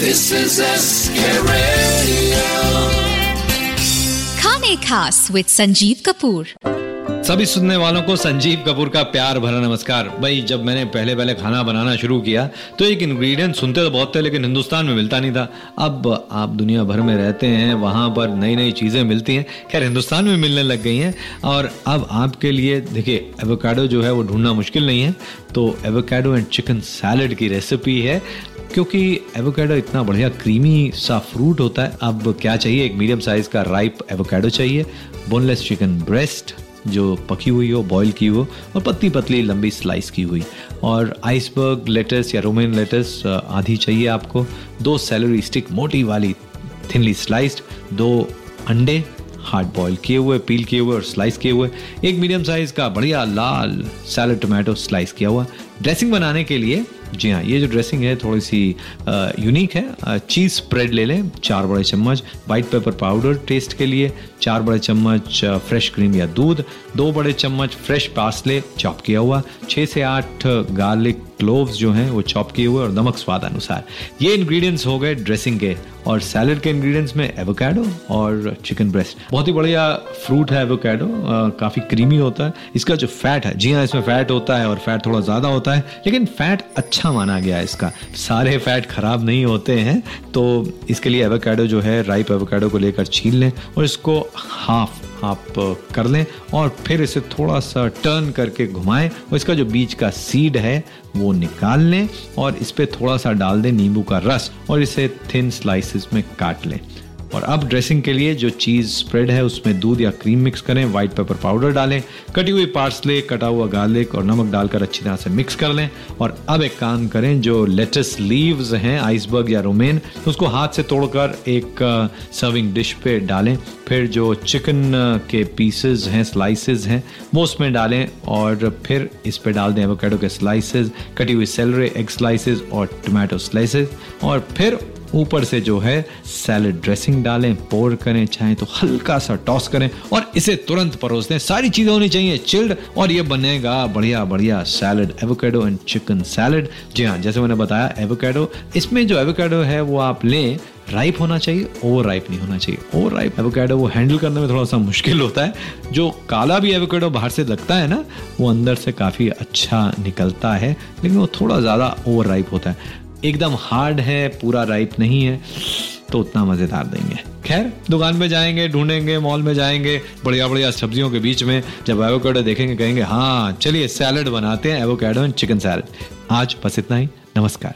This is SK Radio. खाने खास with Sanjeev Kapoor. सभी सुनने वालों को संजीव कपूर का प्यार भरा नमस्कार। भाई जब मैंने पहले पहले खाना बनाना शुरू किया तो एक इंग्रेडिएंट सुनते तो बहुत थे लेकिन हिंदुस्तान में मिलता नहीं था। अब आप दुनिया भर में रहते हैं वहाँ पर नई नई चीज़ें मिलती हैं। खैर हिंदुस्तान में मिलने लग गई हैं और अब आपके लिए देखिए एवोकाडो जो है वो ढूंढना मुश्किल नहीं है। तो एवोकाडो एंड चिकन सैलड की रेसिपी है। क्योंकि एवोकेडो इतना बढ़िया क्रीमी सा फ्रूट होता है, अब क्या चाहिए? एक मीडियम साइज़ का राइप एवोकेडो चाहिए बोनलेस चिकन ब्रेस्ट जो पकी हुई हो बॉईल की हो, और पतली पतली लंबी स्लाइस की हुई। और आइसबर्ग लेटस या रोमेन लेटस आधी चाहिए आपको। दो सैलरी स्टिक मोटी वाली थिनली स्लाइस्ड दो अंडे हार्ड बॉईल किए हुए पील किए हुए और स्लाइस किए हुए। एक मीडियम साइज़ का बढ़िया लाल सैलड टोमेटो स्लाइस किया हुआ। ड्रेसिंग बनाने के लिए जी हाँ ये जो ड्रेसिंग है थोड़ी सी यूनिक है। चीज़ स्प्रेड ले लें, चार बड़े चम्मच वाइट पेपर पाउडर टेस्ट के लिए, चार बड़े चम्मच फ्रेश क्रीम या दूध, दो बड़े चम्मच फ्रेश पासले चॉप किया हुआ छः से आठ गार्लिक क्लोव्स जो हैं, वो चॉप किए हुए और नमक स्वाद अनुसार। ये इंग्रेडिएंट्स हो गए ड्रेसिंग के और सैलड के इंग्रेडिएंट्स में एवोकाडो और चिकन ब्रेस्ट बहुत ही बढ़िया फ्रूट है एवोकाडो काफ़ी क्रीमी होता है। इसका जो फैट है, जी हाँ इसमें फैट होता है और फैट थोड़ा ज़्यादा होता है, लेकिन फैट अच्छा माना गया है इसका। सारे फैट खराब नहीं होते हैं तो इसके लिए एवोकाडो जो है राइप एवोकाडो को लेकर छील लें और इसको हाफ़ आप कर लें और फिर इसे थोड़ा सा टर्न करके घुमाएँ और इसका जो बीज का सीड है, वो निकाल लें और इस पर थोड़ा सा डाल दें नींबू का रस और इसे थिन स्लाइसिस में काट लें। और अब ड्रेसिंग के लिए जो चीज़ स्प्रेड है, उसमें दूध या क्रीम मिक्स करें व्हाइट पेपर पाउडर डालें, कटी हुई पार्सले कटा हुआ गार्लिक और नमक डालकर अच्छी तरह से मिक्स कर लें। और अब एक काम करें, जो लेटेस्ट लीव्स हैं आइसबर्ग या रोमेन तो उसको हाथ से तोड़कर एक सर्विंग डिश पे डालें। फिर जो चिकन के पीसेस हैं स्लाइसेस हैं, वो उसमें डालें और फिर इस पे डाल दें एवोकेडो के स्लाइसेस कटी हुई सेलरे एग स्लाइसेस और टोमेटो स्लाइसेस और फिर ऊपर से जो है सैलड ड्रेसिंग डालें पोर करें, चाहे तो हल्का सा टॉस करें और इसे तुरंत परोस दें। सारी चीज़ें होनी चाहिए चिल्ड और ये बनेगा बढ़िया बढ़िया salad avocado and chicken salad जी हाँ जैसे मैंने बताया एवोकेडो इसमें जो एवोकेडो है वो आप लें राइप होना चाहिए ओवर राइप नहीं होना चाहिए। ओवर राइप एवोकेडो वो हैंडल करने में थोड़ा सा मुश्किल होता है। जो काला भी एवोकेडो बाहर से लगता है ना, वो अंदर से काफ़ी अच्छा निकलता है, लेकिन वो थोड़ा ज़्यादा ओवर राइप होता है। एकदम हार्ड है, पूरा राइप नहीं है तो उतना मज़ेदार देंगे खैर, दुकान में जाएँगे, ढूंढेंगे मॉल में जाएँगे बढ़िया बढ़िया सब्जियों के बीच में, जब एवोकेडो देखेंगे, कहेंगे हाँ चलिए सैलड बनाते हैं एवोकेडो एंड चिकन सैलड आज बस इतना ही, नमस्कार।